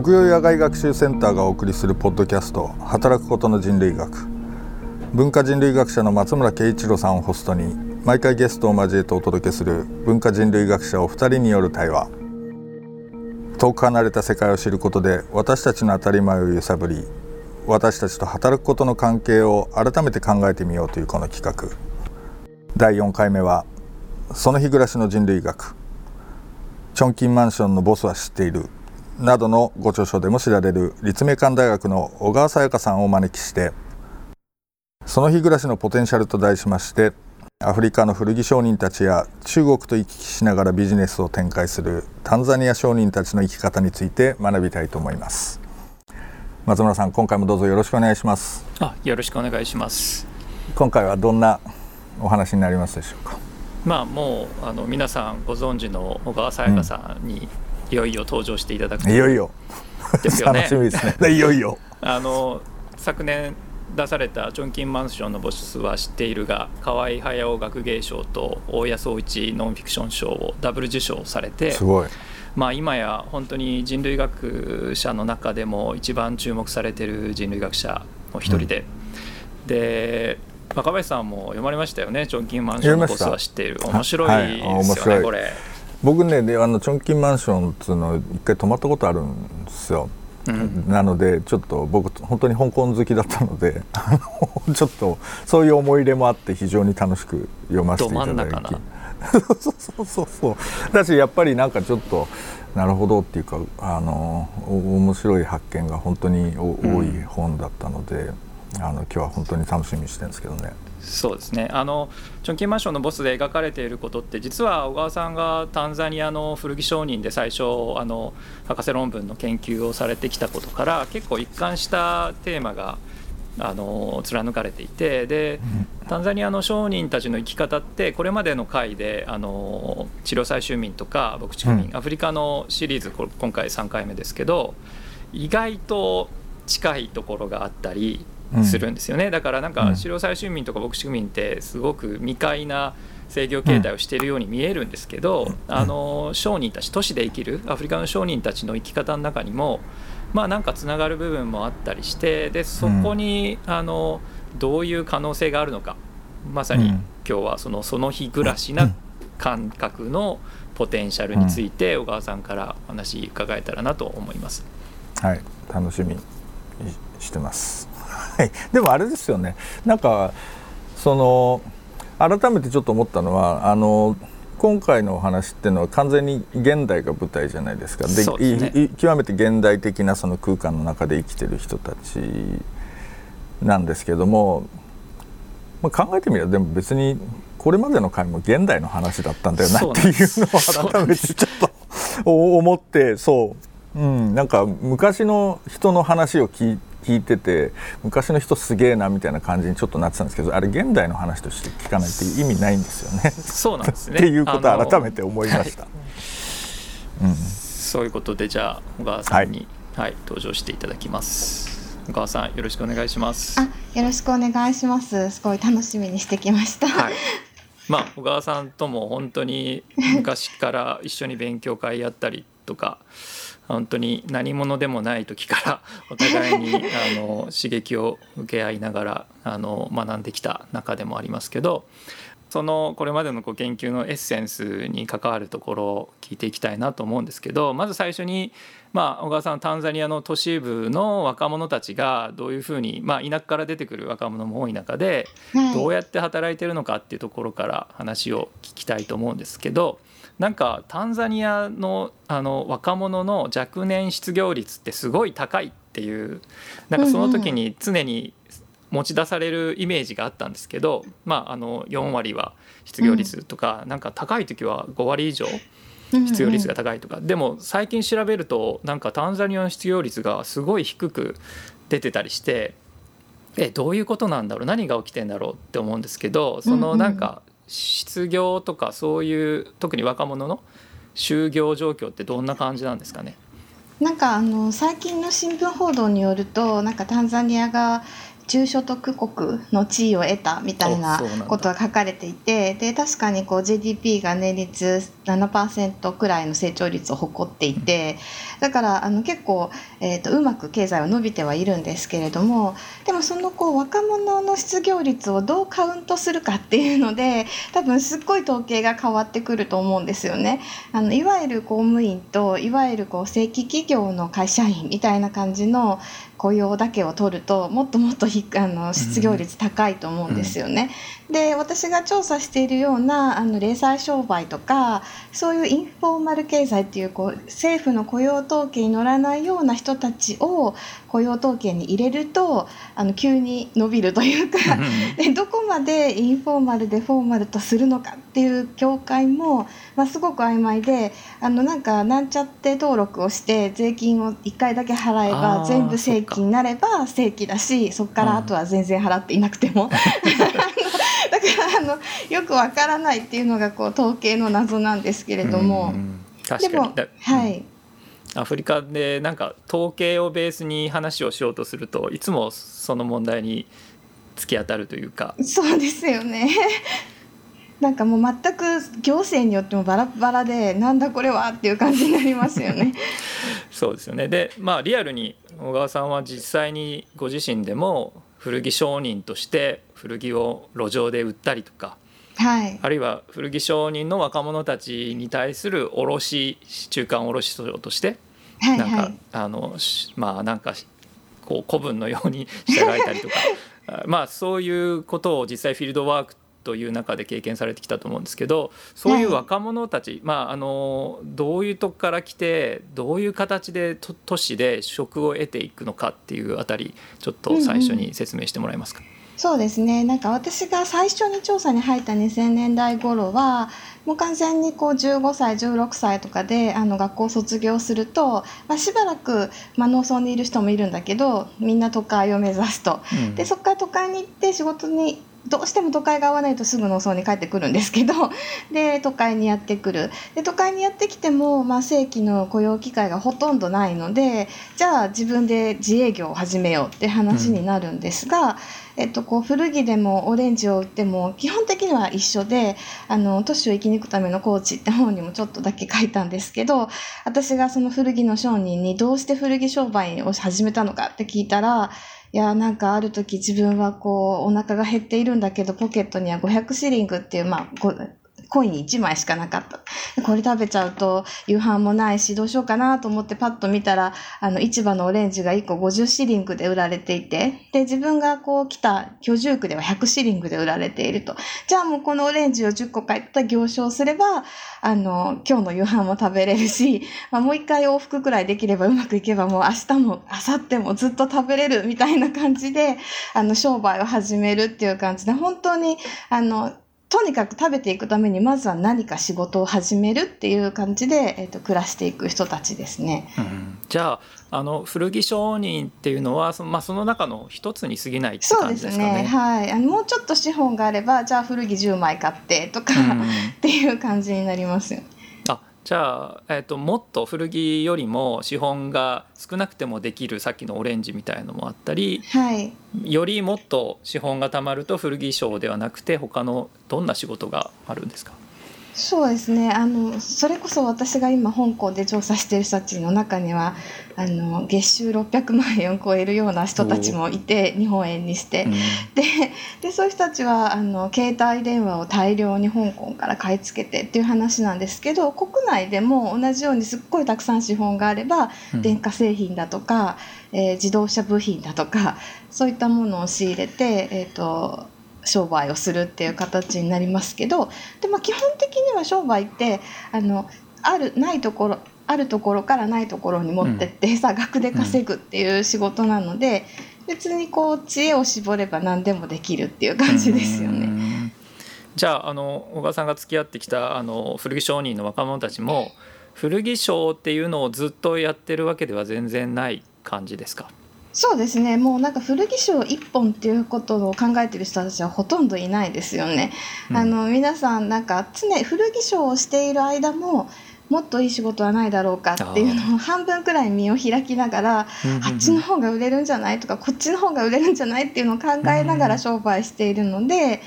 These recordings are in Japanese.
国用野外学習センターがお送りするポッドキャスト「働くことの人類学」文化人類学者の松村慶一郎さんをホストに毎回ゲストを交えてお届けする文化人類学者お二人による対話。遠く離れた世界を知ることで私たちの当たり前を揺さぶり私たちと働くことの関係を改めて考えてみようというこの企画。第4回目は「その日暮らしの人類学」チョンキンマンションのボスは知っている。などのご著書でも知られる立命館大学の小川さやかさんをお招きしてその日暮らしのポテンシャルと題しましてアフリカの古着商人たちや中国と行き来しながらビジネスを展開するタンザニア商人たちの生き方について学びたいと思います。松村さん今回もどうぞよろしくお願いします。あよろしくお願いします。今回はどんなお話になりますでしょうか？まあもうあの皆さんご存知の小川さやかさんにいよいよ登場していただく、いよいよ。ですよね。楽しみですね。いよいよ。あの昨年出された「ジョンキンマンションのボスは知っている」が河合駿学芸賞と大谷総一ノンフィクション賞をダブル受賞されてすごい。まあ今や本当に人類学者の中でも一番注目されている人類学者の一人で、うん、で若林さんも読まれましたよね「ジョンキンマンションのボスは知っている」面白いですよね、これ。僕ねであのチョンキンマンションっていうの一回泊まったことあるんですよ、うん、なのでちょっと僕本当に香港好きだったのでちょっとそういう思い入れもあって非常に楽しく読ませていただきそうそうそうそうだしやっぱりなんかちょっとなるほどっていうかあの面白い発見が本当に多い本だったので、うん、あの今日は本当に楽しみにしてるんですけどね。そうですね。あのチョンキンマンションのボスで描かれていることって実は小川さんがタンザニアの古着商人で最初あの博士論文の研究をされてきたことから結構一貫したテーマがあの貫かれていてでタンザニアの商人たちの生き方ってこれまでの回であの治療採集民とか牧畜民、うん、アフリカのシリーズ今回3回目ですけど意外と近いところがあったりするんですよね、うん、だからなんか狩猟採集民とか牧畜民ってすごく未開な制御形態をしているように見えるんですけど、うん、あの商人たち都市で生きるアフリカの商人たちの生き方の中にもまあなんかつながる部分もあったりしてでそこにあのどういう可能性があるのか。まさに今日はそのその日暮らしな感覚のポテンシャルについて小川さんからお話伺えたらなと思います。はい。楽しみしてますはい、でもあれですよね。なんかその改めてちょっと思ったのはあの今回のお話っていうのは完全に現代が舞台じゃないですか。で、ね、極めて現代的なその空間の中で生きてる人たちなんですけども、まあ、考えてみればでも別にこれまでの回も現代の話だったんだよなっていうのを改めてちょっと思ってそう、うん、なんか昔の人の話を聞い聞いてて昔の人すげえなみたいな感じにちょっとなってたんですけどあれ現代の話として聞かないって意味ないんですよね。そうなんですね っていうことを改めて思いました。はい、うん、そういうことでじゃあ小川さんに、はい、はい、登場していただきます。小川さんよろしくお願いします。あよろしくお願いします。すごい楽しみにしてきました。はいまあ、小川さんとも本当に昔から一緒に勉強会やったりとか本当に何者でもない時から お互いにあの刺激を受け合いながらあの学んできた中でもありますけどそのこれまでのご研究のエッセンスに関わるところを聞いていきたいなと思うんですけどまず最初に、まあ、小川さんタンザニアの都市部の若者たちがどういうふうに、まあ、田舎から出てくる若者も多い中でどうやって働いてるのかっていうところから話を聞きたいと思うんですけどなんかタンザニアのあの若者の若年失業率ってすごい高いっていうなんかその時に常に持ち出されるイメージがあったんですけど、まあ、あの4割は失業率とか、なんか高い時は5割以上失業率が高いとか、でも最近調べるとなんかタンザニアの失業率がすごい低く出てたりしてえどういうことなんだろう？何が起きてんだろう？って思うんですけどそのなんか失業とかそういう特に若者の就業状況ってどんな感じなんですかね？なんかあの最近の新聞報道によるとなんかタンザニアが中所得国の地位を得たみたいなことが書かれていてで確かにこう GDP が年率7%くらいの成長率を誇っていてだからあの結構、えーと、うまく経済は伸びてはいるんですけれどもでもそのこう若者の失業率をどうカウントするかっていうので多分すっごい統計が変わってくると思うんですよね。あのいわゆる公務員といわゆるこう正規企業の会社員みたいな感じの雇用だけを取るともっともっとあの失業率高いと思うんですよね。うん、で私が調査しているようなあの零細商売とかそういうインフォーマル経済っていうこう政府の雇用統計に乗らないような人たちを雇用統計に入れるとあの急に伸びるというかでどこまでインフォーマルでフォーマルとするのかっていう境界も、まあ、すごく曖昧であのなんかなんちゃって登録をして税金を1回だけ払えば全部正規になれば正規だしそこからあとは全然払っていなくても。だからあのよくわからないっていうのがこう統計の謎なんですけれども。でもはい。アフリカでなんか統計をベースに話をしようとするといつもその問題に突き当たるというか。そうですよねなんかもう全く行政によってもバラバラでなんだこれはっていう感じになりますよね。そうですよね。でまあリアルに小川さんは実際にご自身でも古着商人として古着を路上で売ったりとかはい、あるいは古着商人の若者たちに対する卸中間卸商として、はいはい、なんかあのまあなんかこう古文のように 従えたりとか。まあそういうことを実際フィールドワークという中で経験されてきたと思うんですけどそういう若者たち、はい、まあ、あのどういうとこから来てどういう形で都市で職を得ていくのかっていうあたりちょっと最初に説明してもらえますか？うんうん。そうですね。なんか私が最初に調査に入った2000年代頃はもう完全にこう15歳16歳とかであの学校を卒業すると、まあ、しばらく、まあ、農村にいる人もいるんだけどみんな都会を目指すと、うん、でそこから都会に行って仕事にどうしても都会が合わないとすぐ農村に帰ってくるんですけど で都会にやってくる。で都会にやってきても、まあ、正規の雇用機会がほとんどないのでじゃあ自分で自営業を始めようって話になるんですが、うん、えっと、こう古着でもオレンジを売っても基本的には一緒であの都市を生き抜くためのコーチって本にもちょっとだけ書いたんですけど私がその古着の商人にどうして古着商売を始めたのかって聞いたらいやなんかある時自分はこうお腹が減っているんだけどポケットには500シリングっていうまあコイン1枚しかなかった。これ食べちゃうと夕飯もないしどうしようかなと思ってパッと見たら、あの市場のオレンジが1個50シリングで売られていて、で、自分がこう来た居住区では100シリングで売られていると。じゃあもうこのオレンジを10個買った行商すれば、あの、今日の夕飯も食べれるし、まあ、もう一回往復くらいできればうまくいけばもう明日も明後日もずっと食べれるみたいな感じで、あの、商売を始めるっていう感じで、本当に、あの、とにかく食べていくためにまずは何か仕事を始めるっていう感じで、えーと、暮らしていく人たちですね。うん、じゃああの古着商人っていうのはその,、まあ、その中の一つに過ぎないって感じですかね。そうですねはい、あのもうちょっと資本があればじゃあ古着10枚買ってとか、うん、っていう感じになりますよ。じゃあ、えーと、もっと古着よりも資本が少なくてもできるさっきのオレンジみたいのもあったり、はい、よりもっと資本がたまると古着商ではなくて他のどんな仕事があるんですか？そうですね。あのそれこそ私が今香港で調査している人たちの中にはあの月収600万円を超えるような人たちもいて日本円にして、うん、ででそういう人たちはあの携帯電話を大量に香港から買い付けてっていう話なんですけど国内でも同じようにすっごいたくさん資本があれば、うん、電化製品だとか、えー、自動車部品だとかそういったものを仕入れて、えーと商売をするっていう形になりますけどで、まあ、基本的には商売ってあのあるないところあるところからないところに持ってって、差額で稼ぐっていう仕事なので、うん、別にこう知恵を絞れば何でもできるっていう感じですよね。じゃああの小川さんが付き合ってきたあの古着商人の若者たちも古着商っていうのをずっとやってるわけでは全然ない感じですか？そうですね。もうなんか古着商一本っていうことを考えてる人たちはほとんどいないですよね。うん、あの皆さんなんか常古着商をしている間ももっといい仕事はないだろうかっていうのを半分くらい身を開きながらあっちの方が売れるんじゃないとかこっちの方が売れるんじゃないっていうのを考えながら商売しているので、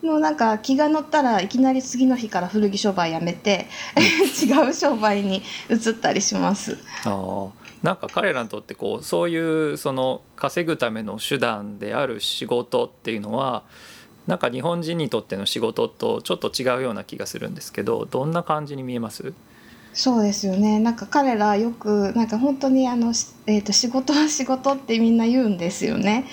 もうなんか気が乗ったらいきなり次の日から古着商売やめて 違う商売に移ったりします。あなんか彼らにとってこうそういうその稼ぐための手段である仕事っていうのはなんか日本人にとっての仕事とちょっと違うような気がするんですけどどんな感じに見えます？そうですよね。なんか彼らよくなんか本当にあの、えーと、仕事は 仕事ってみんな言うんですよね。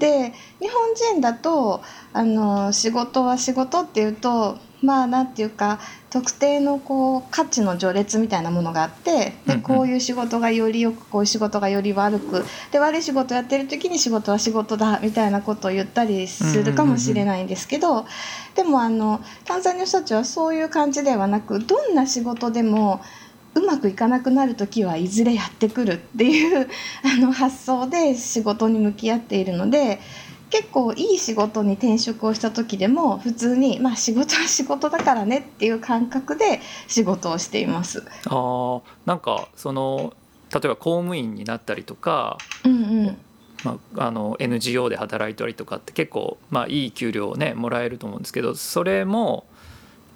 で日本人だとあの仕事は仕事っていうとまあなんていうか特定のこう価値の序列みたいなものがあってでこういう仕事がよりよくこういう仕事がより悪くで悪い仕事やってる時に仕事は仕事だみたいなことを言ったりするかもしれないんですけどでもあのタンザニアの人たちはそういう感じではなくどんな仕事でもうまくいかなくなる時はいずれやってくるっていう あの発想で仕事に向き合っているので結構いい仕事に転職をした時でも普通にまあ仕事は仕事だからねっていう感覚で仕事をしています。あなんかその例えば公務員になったりとか、うんうんまあ、あの NGO で働いたりとかって結構、まあ、いい給料をねもらえると思うんですけどそれも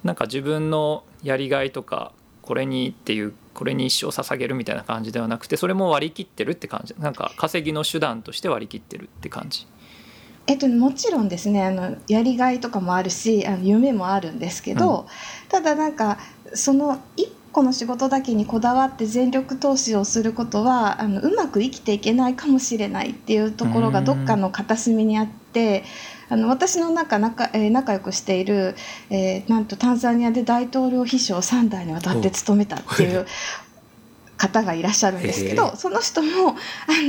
なんか自分のやりがいとかこれにっていうこれに一生捧げるみたいな感じではなくてそれも割り切ってるって感じ。なんか稼ぎの手段として割り切ってるって感じ。えっと、もちろんですねあのやりがいとかもあるしあの夢もあるんですけど、うん、ただなんかその一個の仕事だけにこだわって全力投資をすることはあのうまく生きていけないかもしれないっていうところがどっかの片隅にあって。あの私の中仲,、えー、仲良くしている、えー、なんとタンザニアで大統領秘書を3代にわたって務めたっていう方がいらっしゃるんですけどその人もあ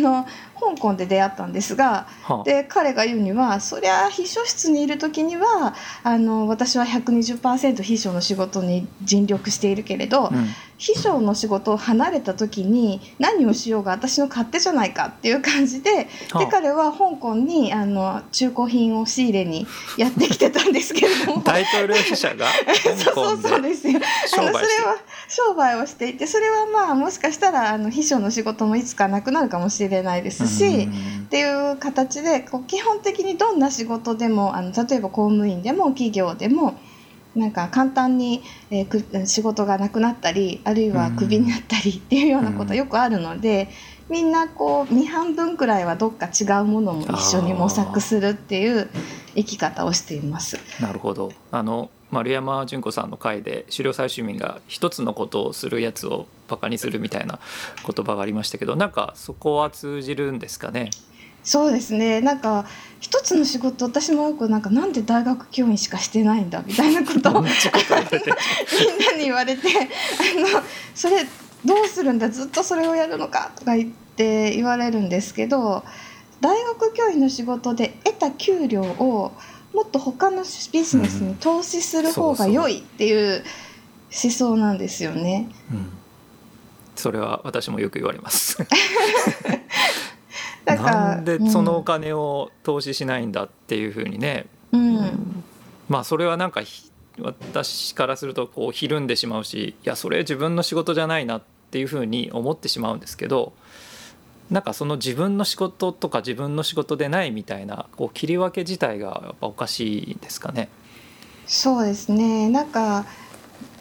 の香港で出会ったんですが、はあ、で彼が言うにはそりゃ秘書室にいる時にはあの私は120%秘書の仕事に尽力しているけれど、うん、秘書の仕事を離れた時に何をしようが私の勝手じゃないかっていう感じではあ、で彼は香港にあの中古品を仕入れにやってきてたんですけれども。大統領秘書が そうそうそうですよ。あのそれは商売をしていてそれはまあもしかしたらあの秘書の仕事もいつかなくなるかもしれないですし、っていう形でこう基本的にどんな仕事でもあの例えば公務員でも企業でもなんか簡単に、えー、仕事がなくなったりあるいはクビになったりっていうようなことよくあるので、みんなこう2半分くらいはどっか違うものも一緒に模索するっていう生き方をしています。なるほど。あの丸山純子さんの回で狩猟採集民が一つのことをするやつをバカにするみたいな言葉がありましたけどなんかそこは通じるんですかね？そうですね。なんか一つの仕事私もよくなんかなんで大学教員しかしてないんだみたいなことを みんなに言われてあのそれどうするんだずっとそれをやるのかとか言って言われるんですけど大学教員の仕事で得た給料をもっと他のビジネスに投資する方が良いっていう思想なんですよね。うん、それは私もよく言われます。なんでそのお金を投資しないんだっていうふうにね、うん、まあそれはなんか私からするとこうひるんでしまうしいやそれ自分の仕事じゃないなっていうふうに思ってしまうんですけどなんかその自分の仕事とか自分の仕事でないみたいなこう切り分け自体がやっぱおかしいですかね。そうですねなんか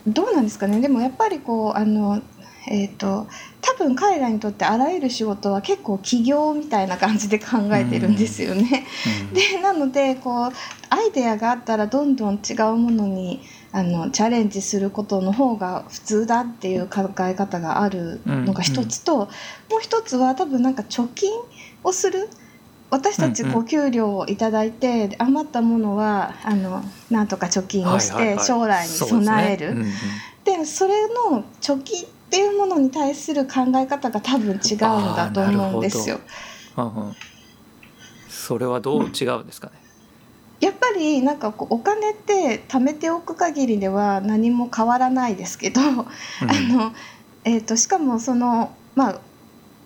どうなんですかねでもやっぱりこうあのえーと、多分彼らにとってあらゆる仕事は結構起業みたいな感じで考えてるんですよね。うんうん、でなのでこうアイデアがあったらどんどん違うものにあのチャレンジすることの方が普通だっていう考え方があるのが一つと、うん。うん、もう一つは多分なんか貯金をする。私たちこう給料を頂いて、余ったものはあのなんとか貯金をして将来に備える。で、それの貯金っていうものに対する考え方が多分違うんだと思うんですよ。それはどう違うんですかね？やっぱりなんかこうお金って貯めておく限りでは何も変わらないですけど、うん、あのえーと、しかもそのまあ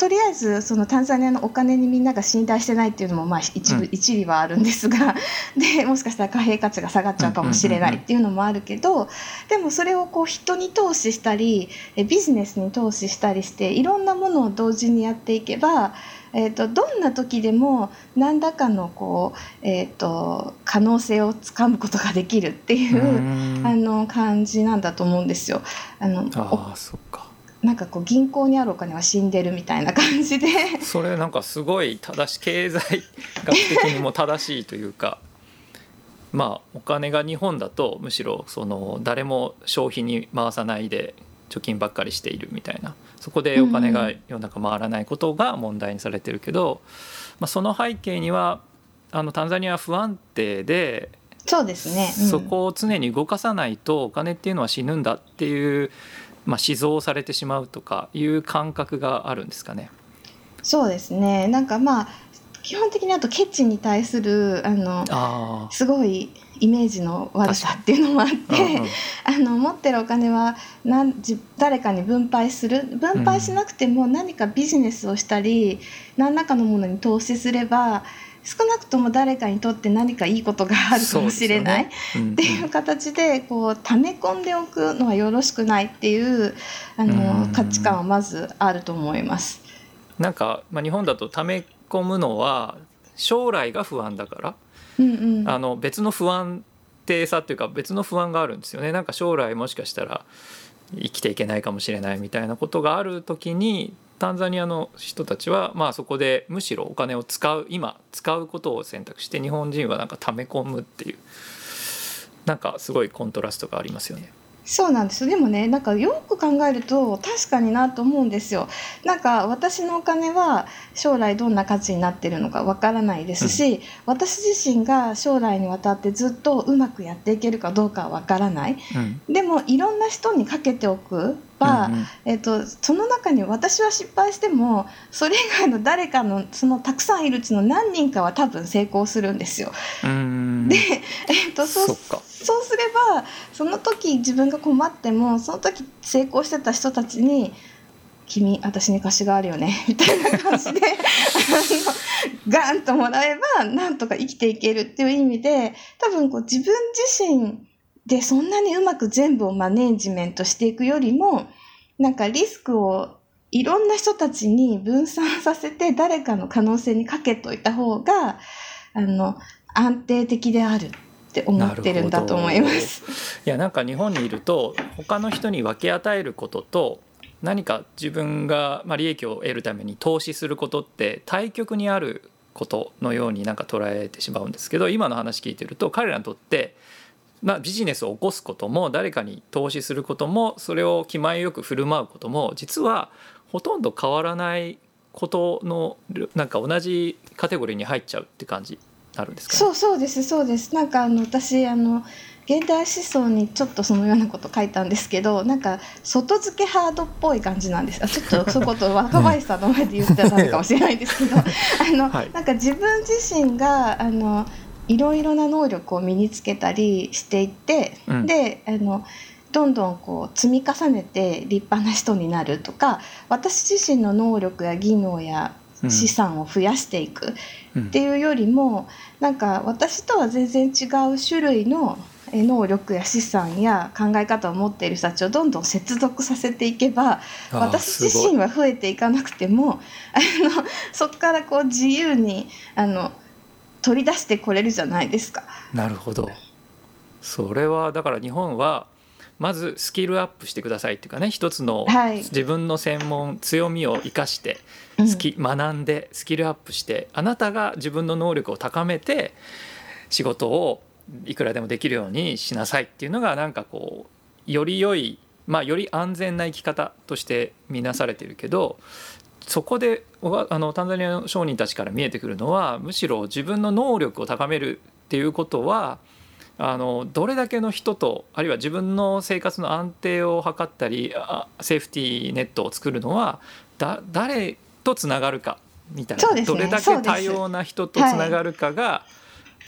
とりあえずそのタンザニアのお金にみんなが信頼してないっていうのもまあ一部、うん。一理はあるんですが でもしかしたら貨幣価値が下がっちゃうかもしれないっていうのもあるけどでもそれをこう人に投資したりえビジネスに投資したりしていろんなものを同時にやっていけば、えー、とどんな時でも何らかのこう、えー、と可能性をつかむことができるっていう。うんあの感じなんだと思うんですよ。あのああそっかおなんかこう銀行にあるお金は死んでるみたいな感じで それなんかすごい正し経済学的にも正しいというかまあお金が日本だとむしろその誰も消費に回さないで貯金ばっかりしているみたいなそこでお金が世の中回らないことが問題にされてるけど、まあ、その背景にはあのタンザニアは不安定でそうですね、うん。そこを常に動かさないとお金っていうのは死ぬんだっていう、まあ、死蔵されてしまうとかいう感覚があるんですかね。そうですね。なんかまあ基本的にあとケチに対するあのあすごいイメージの悪さっていうのもあって、ーうんうん。あの持ってるお金はなんじ誰かに分配する。分配しなくても何かビジネスをしたり、何らかのものに投資すれば少なくとも誰かにとって何かいいことがあるかもしれない、そうですよね。うんっていう形でこう溜め込んでおくのはよろしくないっていうあのうん。価値観はまずあると思います。なんか、まあ、日本だと溜め込むのは将来が不安だから、うんうん、あの別の不安定さっていうか別の不安があるんですよねなんか将来もしかしたら生きていけないかもしれないみたいなことがある時にタンザニアの人たちはまあそこでむしろお金を使う今使うことを選択して日本人はなんか溜め込むっていうなんかすごいコントラストがありますよね。そうなんです。でもねなんかよく考えると確かになと思うんですよ。なんか私のお金は将来どんな価値になってるのかわからないですし、私自身が将来にわたってずっとうまくやっていけるかどうかはわからない。うん。でもいろんな人にかけておくは、うんうん。えっとその中に私は失敗してもそれ以外の誰かのそのたくさんいるうちの何人かは多分成功するんですよ。うんで、えっとそうそうすればその時自分が困ってもその時成功してた人たちに「君私に貸しがあるよね」みたいな感じで あのガンともらえばなんとか生きていけるっていう意味で多分こう自分自身でそんなにうまく全部をマネージメントしていくよりもなんかリスクをいろんな人たちに分散させて誰かの可能性にかけといた方があの安定的であるって思ってるんだと思います。いやなんか日本にいると他の人に分け与えることと何か自分が利益を得るために投資することって対極にあることのようになんか捉えてしまうんですけど今の話聞いてると彼らにとってまあビジネスを起こすことも誰かに投資することもそれを気前よく振る舞うことも実はほとんど変わらないことのなんか同じカテゴリーに入っちゃうって感じになるんですかね？そうそうですそうです。なんかあの私あの現代思想にちょっとそのようなこと書いたんですけどなんか外付けハードっぽい感じなんですあちょっと そういうこと若林さんの前で言ったらダメかもしれないですけど。あの、はい。なんか自分自身があのいろいろな能力を身につけたりしていって、うん。であのどんどんこう積み重ねて立派な人になるとか私自身の能力や技能やうん。資産を増やしていく、うん。っていうよりもなんか私とは全然違う種類のえ能力や資産や考え方を持っている人たちをどんどん接続させていけば私自身は増えていかなくてもあのそこからこう自由にあの取り出してこれるじゃないですか。なるほど。それはだから日本はまずスキルアップしてくださいっていうかね一つのはい。自分の専門強みを生かして学んでスキルアップしてあなたが自分の能力を高めて仕事をいくらでもできるようにしなさいっていうのがなんかこうより良いまあより安全な生き方として見なされてるけどそこであのタンザニアの商人たちから見えてくるのはむしろ自分の能力を高めるっていうことはあのどれだけの人とあるいは自分の生活の安定を図ったりあセーフティーネットを作るのはだ誰とつながるかみたいな、ね。どれだけ多様な人とつながるかが、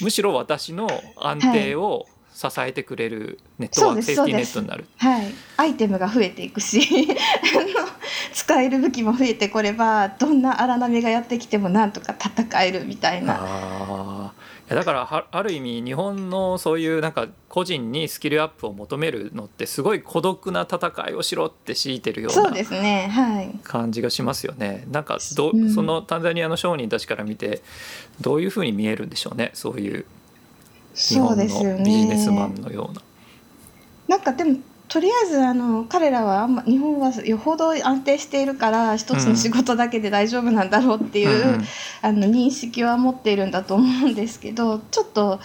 むしろ私の安定を支えてくれるネットワークセーフティーネットになる。はい、アイテムが増えていくし 使える武器も増えてこればどんな荒波がやってきてもなんとか戦えるみたいな。あいやだからある意味日本のそういうなんか個人にスキルアップを求めるのってすごい孤独な戦いをしろって強いてるようそうですね。はい。感じがしますよね。なんかど、うん。そのタンザニアの商人たちから見てどういうふうに見えるんでしょうね。そういう日そう本ですよのビジネスマねンのような。なんかでもとりあえずあの彼らはあんま日本はよほど安定しているから一つの仕事だけで大丈夫なんだろうっていう、うん。うんあの認識は持っているんだと思うんですけどちょっと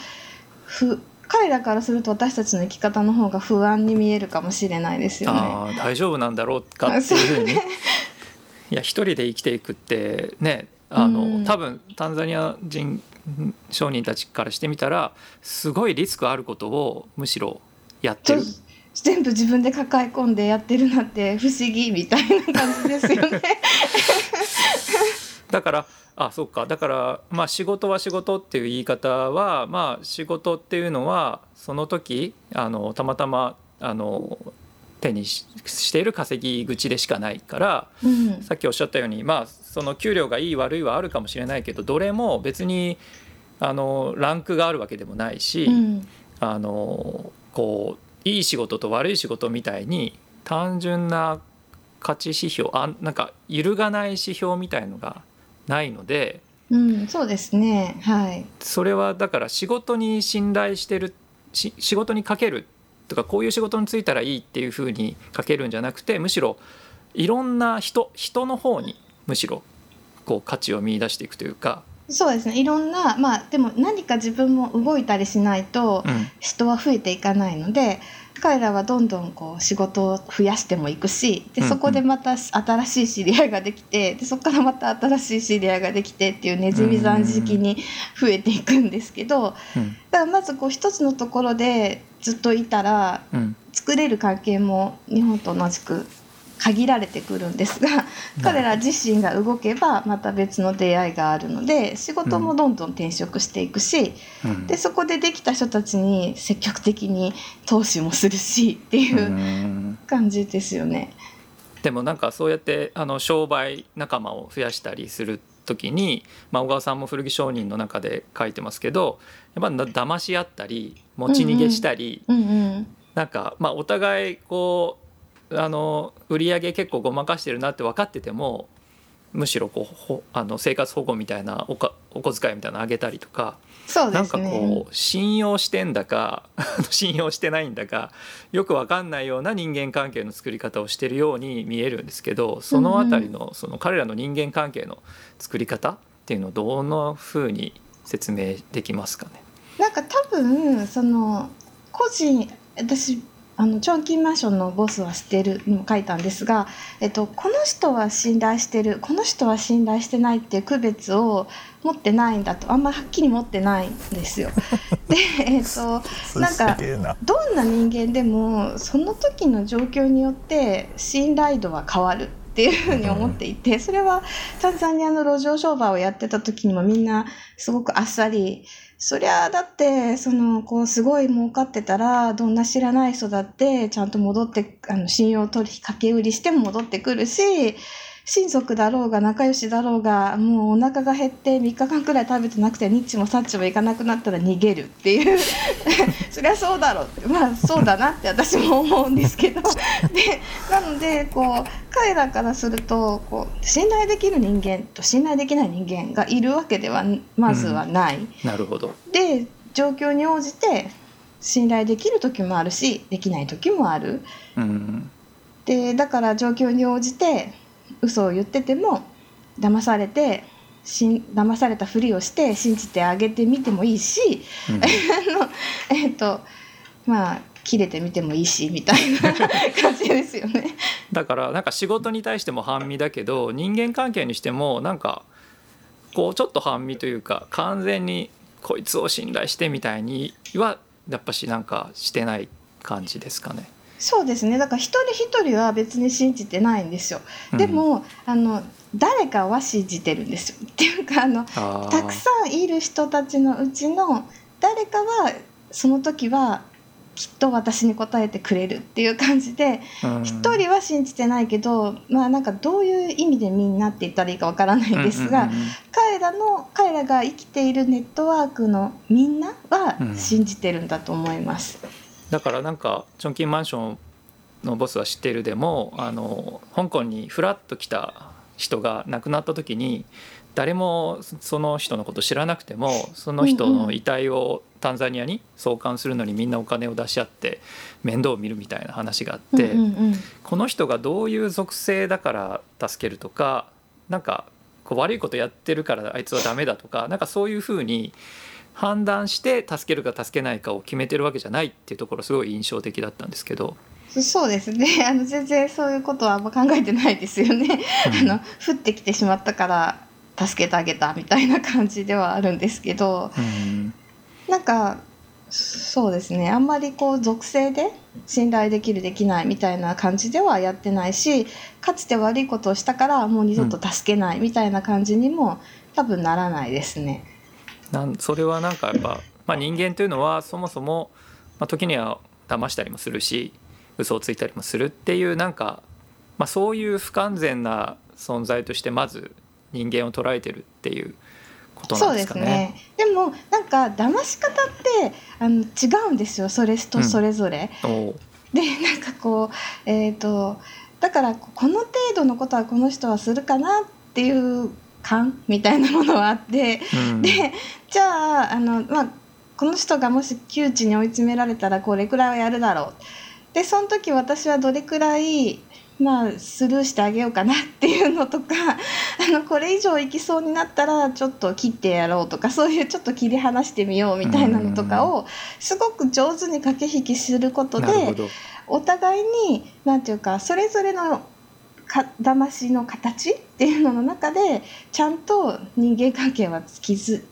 ふ彼らからすると私たちの生き方の方が不安に見えるかもしれないですよね。大丈夫なんだろうかっていうふうに。いや一人で生きていくってねあの、うん。多分タンザニア人商人たちからしてみたらすごいリスクあることをむしろやってる。と全部自分で抱え込んでやってるなんて不思議みたいな感じですよね。だからあそうか。だからまあ仕事は仕事っていう言い方はまあ仕事っていうのはその時あのたまたまあの手にししている稼ぎ口でしかないからうん。さっきおっしゃったようにまあその給料がいい悪いはあるかもしれないけどどれも別にあのランクがあるわけでもないし、うん。あのこういい仕事と悪い仕事みたいに単純な価値指標あなんか揺るがない指標みたいのがないのでうん、そうですね。はい。それはだから仕事に信頼してるし仕事にかけるとかこういう仕事に就いたらいいっていうふうにかけるんじゃなくてむしろいろんな人人の方にむしろこう価値を見出していくというか、そうですね。いろんなまあでも何か自分も動いたりしないとうん。人は増えていかないので彼らはどんどんこう仕事を増やしてもいくしでうんうんそこでまた新しい知り合いができてでそこからまた新しい知り合いができてっていうネズミ算式に増えていくんですけどうん。だからまずこう一つのところでずっといたらうん、作れる関係も日本と同じく限られてくるんですが 彼ら自身が動けばまた別の出会いがあるので仕事もどんどん転職していくし、うん。でそこでできた人たちに積極的に投資もするしっていううん。感じですよね。でもなんかそうやってあの商売仲間を増やしたりする時に、まあ、小川さんも古着商人の中で書いてますけどやっぱだ騙し合ったり持ち逃げしたり、うんうん。なんか、まあ、お互いこうあの売り上げ結構ごまかしてるなって分かっててもむしろこうほあの生活保護みたいなおかお小遣いみたいなのあげたりとか、そうなんか。こう信用してんだか 信用してないんだかよく分かんないような人間関係の作り方をしてるように見えるんですけどそのあたりのその彼らの人間関係の作り方っていうのをどんなふうに説明できますかね？なんか多分その個人私あのチョンキンマンションのボスは知ってるにも書いたんですが、えっと、この人は信頼してるこの人は信頼してないっていう区別を持ってないんだとあんまりはっきり持ってないんですよ。で、えっと、なんかどんな人間でもその時の状況によって信頼度は変わるっていうふうに思っていてそれはタンザニアの路上商売をやってた時にもみんなすごくあっさりそりゃだってそのこうすごい儲かってたらどんな知らない人だってちゃんと戻ってあの信用取引掛け売りしても戻ってくるし親族だろうが仲良しだろうがもうお腹が減って3日間くらい食べてなくてニッチもサッチもいかなくなったら逃げるっていう。そりゃそうだろう。ってまあそうだなって私も思うんですけど。でなのでこう彼らからするとこう信頼できる人間と信頼できない人間がいるわけではまずはない。なるほど、で状況に応じて信頼できる時もあるしできない時もある。うん。でだから状況に応じて嘘を言ってても騙されてしん騙されたふりをして信じてあげてみてもいいしうんあのえっ、とまあ切れてみてもいいしみたいな感じですよね。だからなんか仕事に対しても半身だけど人間関係にしてもなんかこうちょっと半身というか完全にこいつを信頼してみたいにはやっぱしなんかしてない感じですかね。そうですねだから一人一人は別に信じてないんですよ。うんでも、あの誰かは信じてるんですよ。っていうかあのたくさんいる人たちのうちの誰かはその時はきっと私に答えてくれるっていう感じで一、人は信じてないけどまあなんかどういう意味でみんなって言ったらいいかわからないんですが、彼らの彼らが生きているネットワークのみんなは信じてるんだと思います。だからなんかチョンキンマンションのボスは知ってるでもあの香港にフラッと来た人が亡くなった時に誰もその人のこと知らなくてもその人の遺体をタンザニアに送還するのにみんなお金を出し合って面倒を見るみたいな話があって、この人がどういう属性だから助けるとかなんかこう悪いことやってるからあいつはダメだとかなんかそういうふうに判断して助けるか助けないかを決めてるわけじゃないっていうところすごい印象的だったんですけど。そうですね あの全然そういうことはあんま考えてないですよね。あの降ってきてしまったから助けてあげたみたいな感じではあるんですけど、うん、なんかそうですねあんまりこう属性で信頼できるできないみたいな感じではやってないしかつて悪いことをしたからもう二度と助けないみたいな感じにも多分ならないですね。なんそれはなんかやっぱ、まあ、人間というのはそもそも、まあ、時には騙したりもするし嘘をついたりもするっていうなんか、まあ、そういう不完全な存在としてまず人間を捉えてるっていうことなんですかね。ねでもなんか騙し方ってあの違うんですよそれとそれぞれ。うん、でなんかこうえっ、ー、とだからこの程度のことはこの人はするかなっていう感みたいなものはあって、うん、でじゃああの、まあ、この人がもし窮地に追い詰められたらこれくらいはやるだろう。でその時私はどれくらいまあスルーしてあげようかなっていうのとか あのこれ以上いきそうになったらちょっと切ってやろうとかそういうちょっと切り離してみようみたいなのとかをすごく上手に駆け引きすることでお互いに何て言うかそれぞれのか騙しの形っていうのの中でちゃんと人間関係は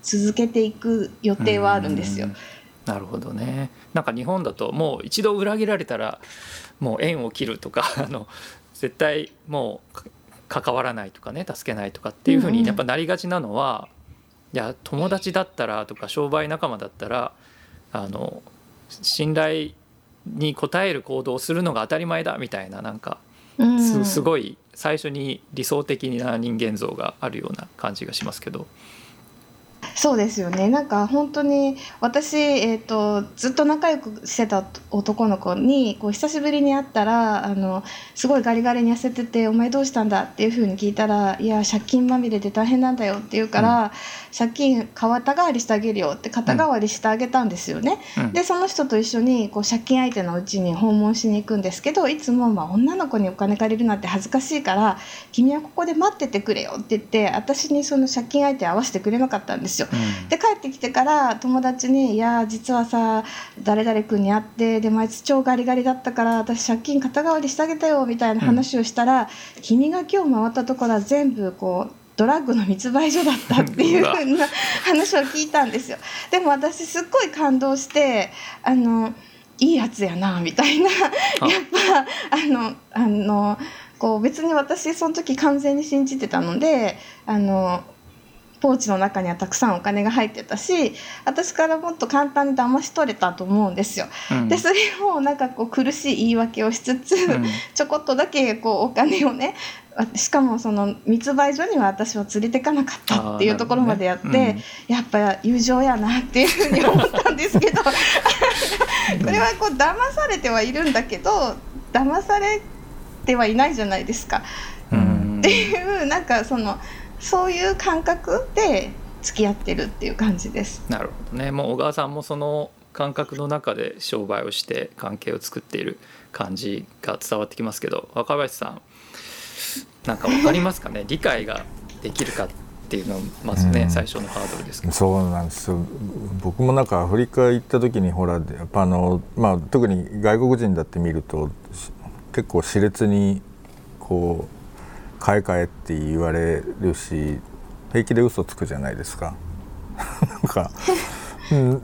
続けていく予定はあるんですよ。なるほどね。なんか日本だともう一度裏切られたらもう縁を切るとか あの絶対もう関わらないとかね助けないとかっていうふうにやっぱなりがちなのは、いや友達だったらとか商売仲間だったらあの信頼に応える行動をするのが当たり前だみたいななんかすごい最初に理想的な人間像があるような感じがしますけど。そうですよねなんか本当に私、えーと、ずっと仲良くしてた男の子にこう久しぶりに会ったらあのすごいガリガリに痩せてて「お前どうしたんだ?」っていうふうに聞いたら「いや借金まみれで大変なんだよ」って言うから、うん、借金肩代わりしてあげるよって肩代わりしてあげたんですよね。うん、でその人と一緒にこう借金相手のうちに訪問しに行くんですけどいつもまあ女の子にお金借りるなんて恥ずかしいから「君はここで待っててくれよ」って言って私にその借金相手合わせてくれなかったんですよ。うん、で帰ってきてから友達に「いや実はさ誰々君に会ってでもあいつ超ガリガリだったから私借金肩代わりしてあげたよ」みたいな話をしたら、うん、君が今日回ったところは全部こうドラッグの密売所だったっていうふうな話を聞いたんですよ。でも私すっごい感動してあのいいやつやなみたいな。やっぱあのあのこう別に私その時完全に信じてたのであのポーチの中にはたくさんお金が入ってたし私からもっと簡単に騙し取れたと思うんですよ。うん、でそれをなんかこう苦しい言い訳をしつつ、うん、ちょこっとだけこうお金をねしかもその密売所には私は連れてかなかったっていうところまでやって、ねうん、やっぱ友情やなっていうふうに思ったんですけど これはこう騙されてはいるんだけど騙されてはいないじゃないですか。っていうなんかその。そういう感覚で付き合ってるっていう感じです。なるほどね。もう小川さんもその感覚の中で商売をして関係を作っている感じが伝わってきますけど、若林さんなんかわかりますかね？理解ができるかっていうのまずね、うん、最初のハードルですけど。そうなんですよ。僕もなんかアフリカ行った時にほらやっぱあのまあ特に外国人だって見ると結構熾烈にこう買い替えって言われるし平気で嘘つくじゃないですか。なんか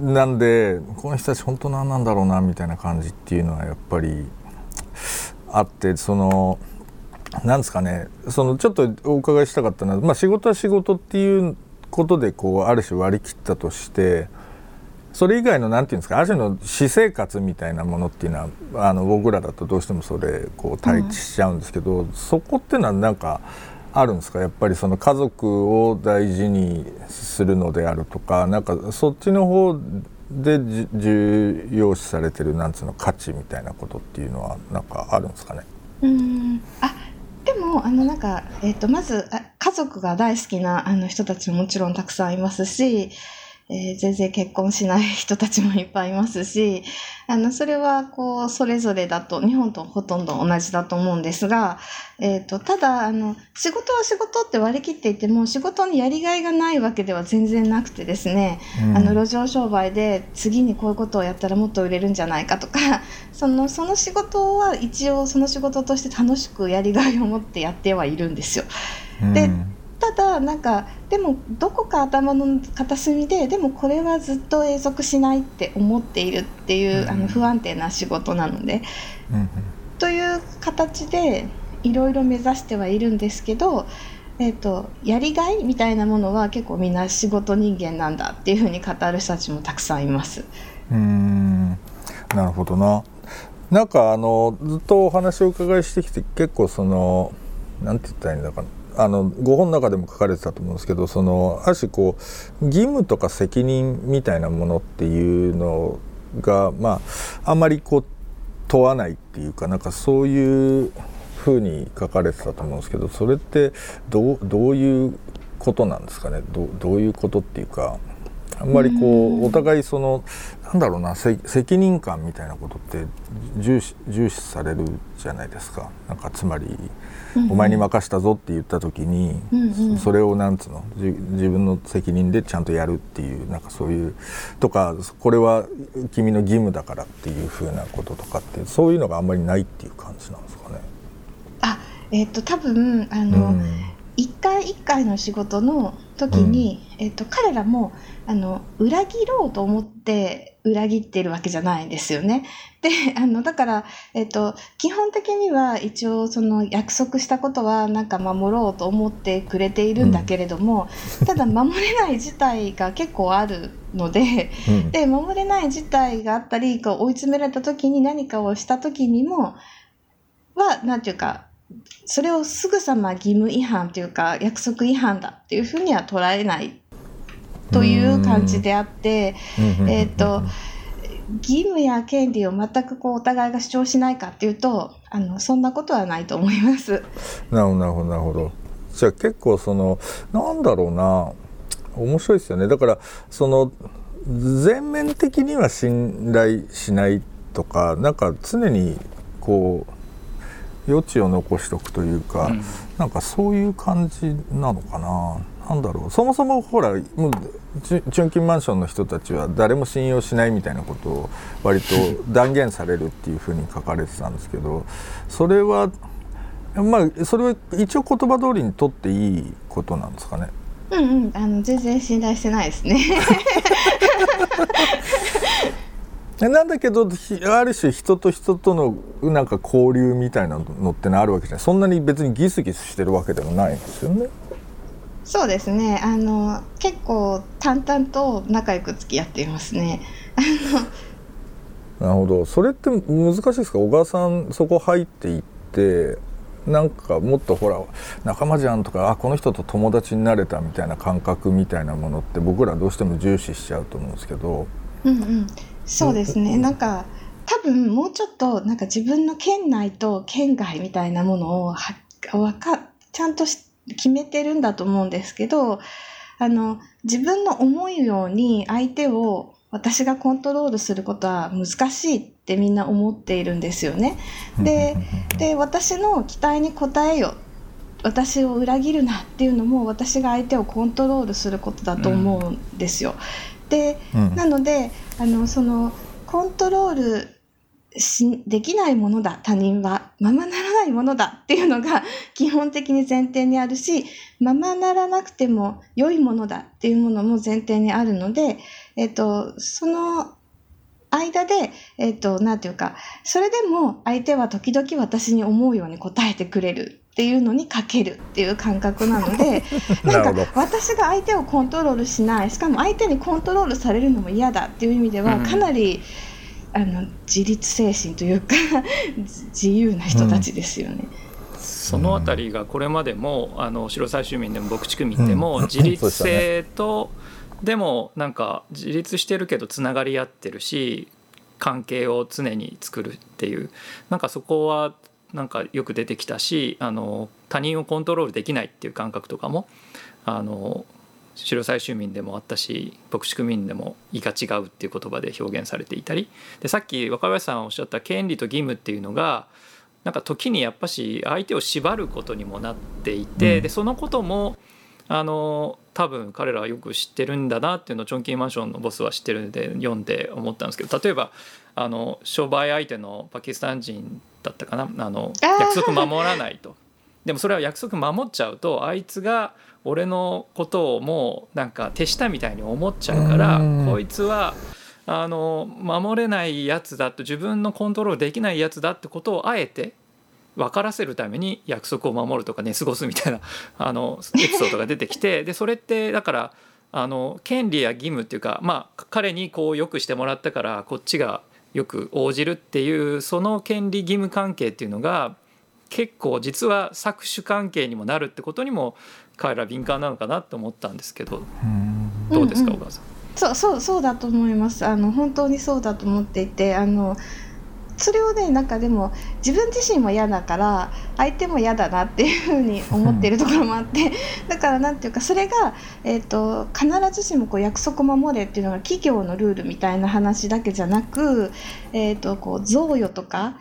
なんでこの人たち本当何なんだろうなみたいな感じっていうのはやっぱりあってそのなんですかねそのちょっとお伺いしたかったのは、まあ、仕事は仕事っていうことでこうある種割り切ったとしてそれ以外のなんていうんですかある種の私生活みたいなものっていうのはあの僕らだとどうしてもそれこう対峙しちゃうんですけど、うん、そこっていうのはなんかあるんですか？やっぱりその家族を大事にするのであるとかなんかそっちの方で重要視されてるなんつうの価値みたいなことっていうのはなんかあるんですかね？うん。あでもあのなんか、えーと、とまず家族が大好きなあの人たちももちろんたくさんいますしえー、全然結婚しない人たちもいっぱいいますし、あの、それは、こう、それぞれだと、日本とほとんど同じだと思うんですが、えっ、ー、と、ただ、あの、仕事は仕事って割り切っていても、仕事にやりがいがないわけでは全然なくてですね、うん、あの、路上商売で次にこういうことをやったらもっと売れるんじゃないかとか、その、その仕事は一応その仕事として楽しくやりがいを持ってやってはいるんですよ。で、うんただなんかでもどこか頭の片隅ででもこれはずっと永続しないって思っているっていう、うん、あの不安定な仕事なので、うん、という形でいろいろ目指してはいるんですけど、えーと、やりがいみたいなものは結構みんな仕事人間なんだっていうふうに語る人たちもたくさんいます。うんなるほどな。なんかあのずっとお話を伺いしてきて結構そのなんて言ったらいいんだかなあのご本の中でも書かれてたと思うんですけどそのある種こう義務とか責任みたいなものっていうのがまああんまりこう問わないっていうかなんかそういうふうに書かれてたと思うんですけどそれってどうどういうことなんですかね？どどういうことっていうかあんまりこうお互いそのなんだろうな責任感みたいなことって重視重視されるじゃないですか。なんかつまりお前に任したぞって言った時に、それをなんつうの？自分の責任でちゃんとやるっていうなんかそういうとかこれは君の義務だからっていうふうなこととかってそういうのがあんまりないっていう感じなんですかね。あえっ、と多分あの、うん、一回一回の仕事の時に、うん、えっと、彼らもあの裏切ろうと思って裏切ってるわけじゃないですよね。で、あの、だから、えっと、基本的には一応その約束したことはなんか守ろうと思ってくれているんだけれども、うん、ただ守れない事態が結構あるので、うん、で、守れない事態があったり、こう追い詰められた時に何かをした時にも、は、なんていうか、それをすぐさま義務違反というか約束違反だっていうふうには捉えないという感じであって、えっと、義務や権利を全くこうお互いが主張しないかっていうとあのそんなことはないと思います。なるほどなるほどなるほど。じゃあ結構そのなんだろうな面白いですよねだからその全面的には信頼しないとかなんか常にこう余地を残しておくというか、うん、なんかそういう感じなのかな。なんだろうそもそもほらもうチュンキンマンションの人たちは誰も信用しないみたいなことを割と 断言されるっていうふうに書かれてたんですけどそれはまあそれは一応言葉通りにとっていいことなんですかね。うんうんあの全然信頼してないですね。なんだけどある種人と人とのなんか交流みたいなのってのあるわけじゃないそんなに別にギスギスしてるわけでもないんですよね。そうですねあの結構淡々と仲良く付き合っていますね。なるほどそれって難しいですか？小川さんそこ入っていってなんかもっとほら仲間じゃんとかあこの人と友達になれたみたいな感覚みたいなものって僕らどうしても重視しちゃうと思うんですけど。うんうん、そうですね、なんか多分もうちょっとなんか自分の県内と県外みたいなものをはわかちゃんとし決めてるんだと思うんですけど、あの、自分の思うように相手を私がコントロールすることは難しいってみんな思っているんですよね。で、で私の期待に応えよ。私を裏切るなっていうのも私が相手をコントロールすることだと思うんですよ。で、なのであのそのコントロールしできないものだ他人はままならないものだっていうのが 基本的に前提にあるしままならなくても良いものだっていうものも前提にあるので、えっと、その間で、えっと、なんていうか、それでも相手は時々私に思うように答えてくれる。っていうのにかけるっていう感覚なので なんか私が相手をコントロールしない。しかも相手にコントロールされるのも嫌だっていう意味ではかなり、あの自立精神というか 自由な人たちですよね。うん、そのあたりがこれまでもあの白最終民でも牧地区民でも自立性と、でもなんか自立してるけどつながり合ってるし関係を常に作るっていうなんかそこはなんかよく出てきたしあの他人をコントロールできないっていう感覚とかもあの白最終民でもあったし牧師区民でも「胃が違う」っていう言葉で表現されていたり。でさっき若林さんおっしゃった権利と義務っていうのがなんか時にやっぱし相手を縛ることにもなっていて、うん、でそのこともあの多分彼らはよく知ってるんだなっていうのをチョンキーマンションのボスは知ってるんで読んで思ったんですけど例えばあの商売相手のパキスタン人だったかな。あの約束守らないと。でもそれは約束守っちゃうとあいつが俺のことをもうなんか手下みたいに思っちゃうからこいつはあの守れないやつだと自分のコントロールできないやつだってことをあえて分からせるために約束を守るとか寝過ごすみたいな あのエピソードが出てきてでそれってだからあの権利や義務っていうかまあ彼にこうよくしてもらったからこっちがよく応じるっていうその権利義務関係っていうのが結構実は搾取関係にもなるってことにも彼ら敏感なのかなって思ったんですけどどうですか、小川さん。そうそうそうだと思います。あの本当にそうだと思っていてあのそれをねなんかでも自分自身も嫌だから相手も嫌だなっていうふうに思っているところもあって だからなんていうかそれが、えーと、必ずしもこう約束守れっていうのが企業のルールみたいな話だけじゃなく、えーと、こう贈与とか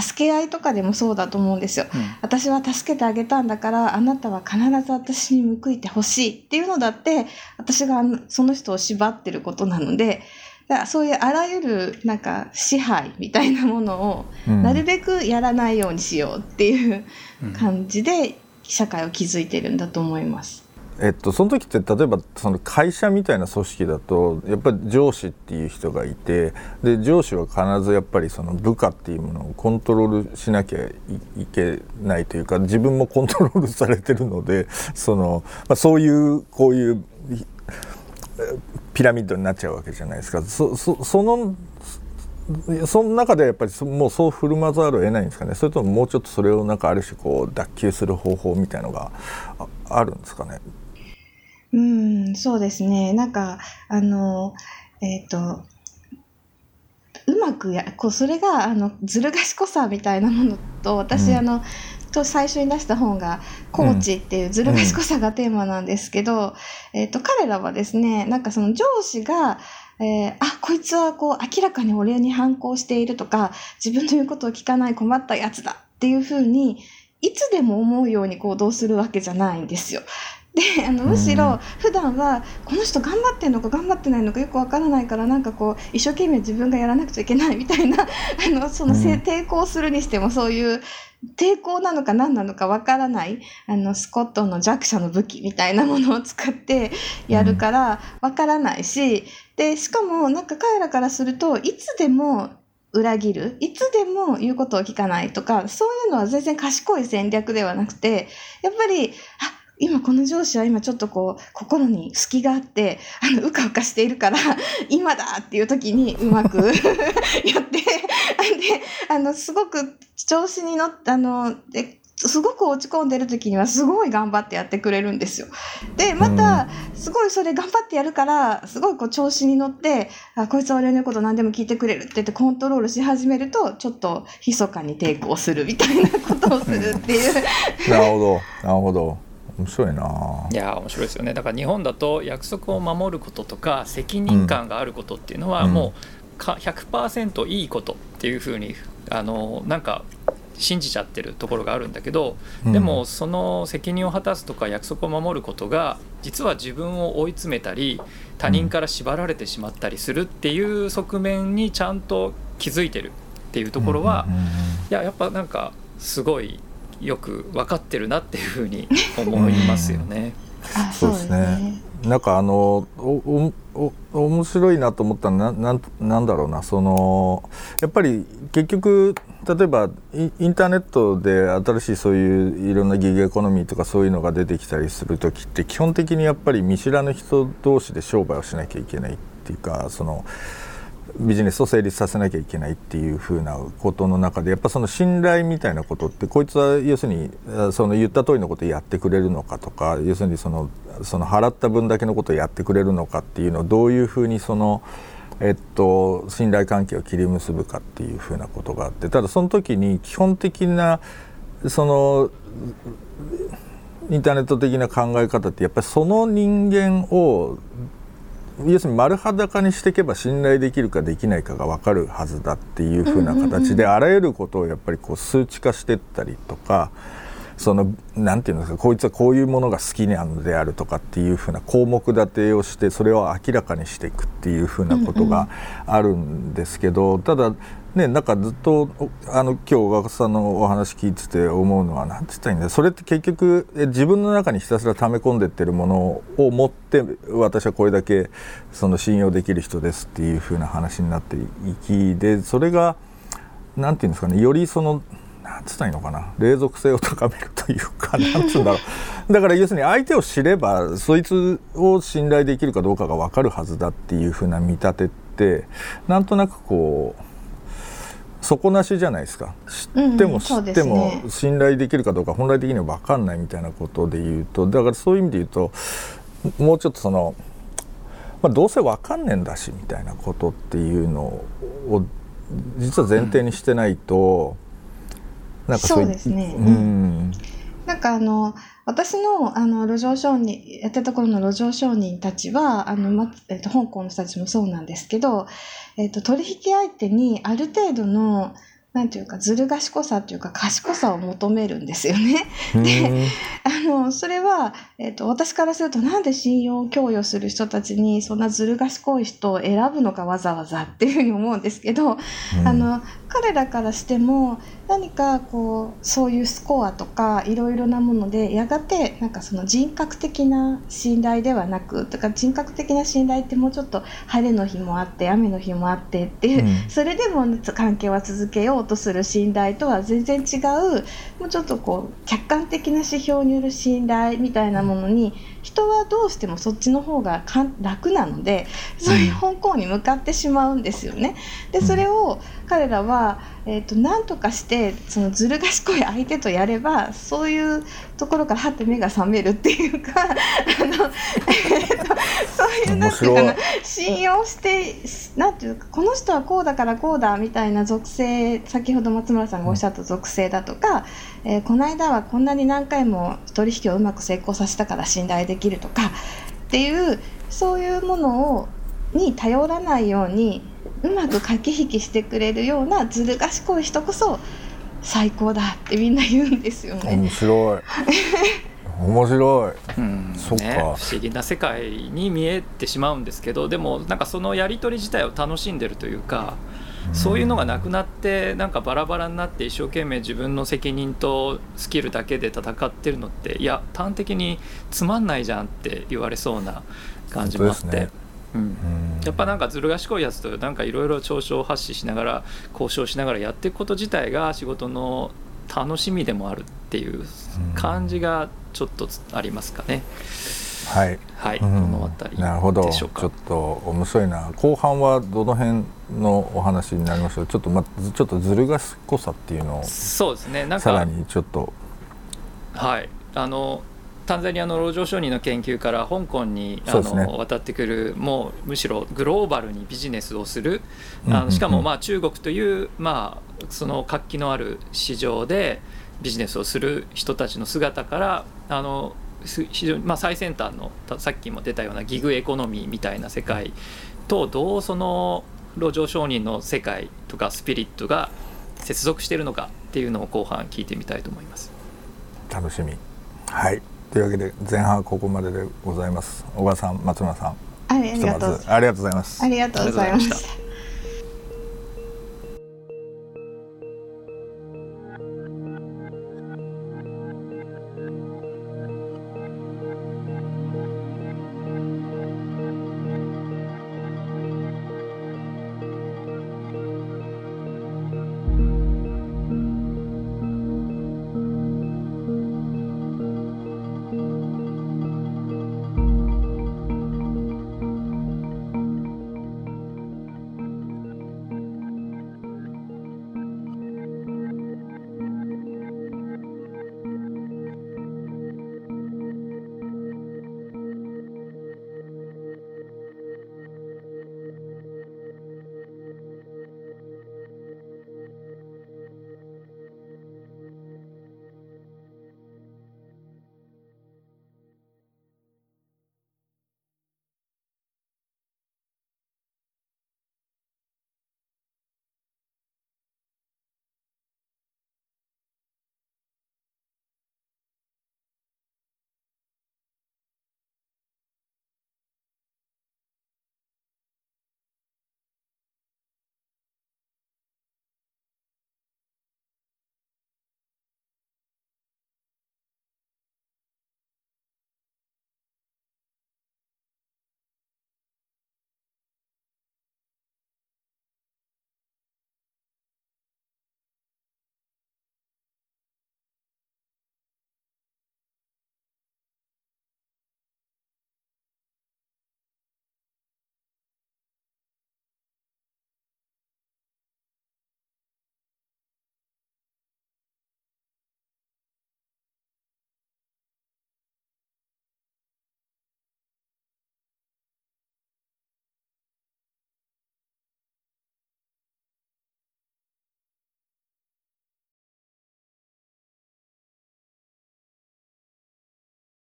助け合いとかでもそうだと思うんですよ、うん、私は助けてあげたんだからあなたは必ず私に報いてほしいっていうのだって私がその人を縛ってることなのでだそういうあらゆるなんか支配みたいなものをなるべくやらないようにしようっていう感じで社会を築いてるんだと思います。えっと、その時って例えばその会社みたいな組織だとやっぱり上司っていう人がいてで上司は必ずやっぱりその部下っていうものをコントロールしなきゃいけないというか自分もコントロールされてるのでその、まあ、そういうこういうピラミッドになっちゃうわけじゃないですか。そそそのその中でやっぱりもうそう振る舞わざるを得ないんですかね。それとももうちょっとそれをなんかある種こう脱臼する方法みたいのがあるんですかね。うんそうですね。なんかあのえっ、ー、とうまくやこうそれがあのずる賢さみたいなものと私、うん、あのと最初に出した本が「コーチ」っていうずる賢さがテーマなんですけど、うん、えっ、と彼らはですねなんかその上司がえー、あこいつはこう明らかに俺に反抗しているとか自分の言うことを聞かない困ったやつだっていうふうにいつでも思うように行動するわけじゃないんですよ。で あのむしろ普段はこの人頑張ってんのか頑張ってないのかよくわからないからなんかこう一生懸命自分がやらなくちゃいけないみたいな あのその抵抗するにしてもそういう抵抗なのか何なのかわからないあのスコットの弱者の武器みたいなものを使ってやるからわからないし、でしかもなんか彼らからするといつでも裏切るいつでも言うことを聞かないとかそういうのは全然賢い戦略ではなくてやっぱりあ今この上司は今ちょっとこう心に隙があってあのうかうかしているから 今だっていう時にうまく やってであのすごく調子に乗ってあのですごく落ち込んでる時にはすごい頑張ってやってくれるんですよ。でまたすごいそれ頑張ってやるからすごいこう調子に乗ってあこいつは俺の言うこと何でも聞いてくれるって言ってコントロールし始めるとちょっと密かに抵抗するみたいなことをするっていう。なるほどなるほど。面白いな。いや面白いですよね。だから日本だと約束を守ることとか責任感があることっていうのはもうか100%いいことっていうふうにあのなんか信じちゃってるところがあるんだけどでもその責任を果たすとか約束を守ることが実は自分を追い詰めたり他人から縛られてしまったりするっていう側面にちゃんと気づいてるっていうところはいややっぱなんかすごいよく分かってるなっていうふうに思いますよね。そうですね。なんかあのおお面白いなと思ったのはななんなんだろうなそのやっぱり結局例えばインターネットで新しいそういういろんなギグエコノミーとかそういうのが出てきたりする時って基本的にやっぱり見知らぬ人同士で商売をしなきゃいけないっていうかそのビジネスを成立させなきゃいけないっていうふうなことの中でやっぱその信頼みたいなことってこいつは要するにその言った通りのことをやってくれるのかとか要するにそのその払った分だけのことをやってくれるのかっていうのをどういうふうにその。えっと、信頼関係を切り結ぶかっていうふうなことがあってただその時に基本的なそのインターネット的な考え方ってやっぱりその人間を要するに丸裸にしていけば信頼できるかできないかが分かるはずだっていうふうな形であらゆることをやっぱりこう数値化していったりとかそのなんて言うんですかこいつはこういうものが好きなのであるとかっていうふうな項目立てをしてそれを明らかにしていくっていうふうなことがあるんですけどただね、なんかずっとあの今日小川さんのお話聞いてて思うのは何て言ったらいいんだ。それって結局自分の中にひたすら溜め込んでってるものを持って私はこれだけその信用できる人ですっていう風な話になっていきでそれが何て言うんですかねよりその何つったらいいのかな霊俗性を高めるというか 何つうんだろう。だから要するに相手を知ればそいつを信頼できるかどうかが分かるはずだっていう風な見立てってなんとなくこう底なしじゃないですか。知っても知っても信頼できるかどうか本来的には分かんないみたいなことで言うとだからそういう意味で言うともうちょっとその、まあ、どうせ分かんねえんだしみたいなことっていうのを実は前提にしてないと、うん、なんかそうですね、うん、なんかあの私のあの路上商人やってた頃の路上商人たちはあの、まえっと、香港の人たちもそうなんですけど、えっと、取引相手にある程度のなんていうかずる賢さというか賢さを求めるんですよね。であのそれは、えーと、私からするとなんで信用を供与する人たちにそんなずる賢い人を選ぶのかわざわざっていうふうに思うんですけど、うん、あの彼らからしても何かこうそういうスコアとかいろいろなものでやがてなんかその人格的な信頼ではなくとか人格的な信頼ってもうちょっと晴れの日もあって雨の日もあってっていう、うん、それでも関係は続けようとする信頼とは全然違うもうちょっとこう客観的な指標による信頼みたいなものに人はどうしてもそっちの方が楽なのでそういう方向に向かってしまうんですよね。でそれを彼らはえーと、何とかしてそのずる賢い相手とやればそういうところからはって目が覚めるっていうかあの、えーと、そういうなんていうかな信用してなんていうかこの人はこうだからこうだみたいな属性先ほど松村さんがおっしゃった属性だとか、えー、この間はこんなに何回も取引をうまく成功させたから信頼できるとかっていうそういうものをに頼らないようにうまく駆け引きしてくれるようなずる賢い人こそ最高だってみんな言うんですよね。面白い面白い、うん、そっか、ね、不思議な世界に見えてしまうんですけどでもなんかそのやり取り自体を楽しんでるというか、うん、そういうのがなくなってなんかバラバラになって一生懸命自分の責任とスキルだけで戦ってるのっていや端的につまんないじゃんって言われそうな感じもあって。うん、やっぱなんかずる賢いやつとなんかいろいろ嘲笑発信しながら交渉しながらやっていくこと自体が仕事の楽しみでもあるっていう感じがちょっとありますかね。はい、はい、うん、この辺りなるほど。ちょっと面白いな。後半はどの辺のお話になりましたちょっとまちょっとずる賢さっていうのをそうですね。なんかさらにちょっと。はい。あのタンザニアの路上商人の研究から香港にあの、ね、渡ってくるもうむしろグローバルにビジネスをする、あのしかもまあ中国という、まあ、その活気のある市場でビジネスをする人たちの姿からあの非常にまあ最先端のさっきも出たようなギグエコノミーみたいな世界とどうその路上商人の世界とかスピリットが接続しているのかっていうのを後半聞いてみたいと思います。楽しみ。はいというわけで前半はここまででございます。小川さん松村さんありがとう。ございますありがとうございます。ありがとうございました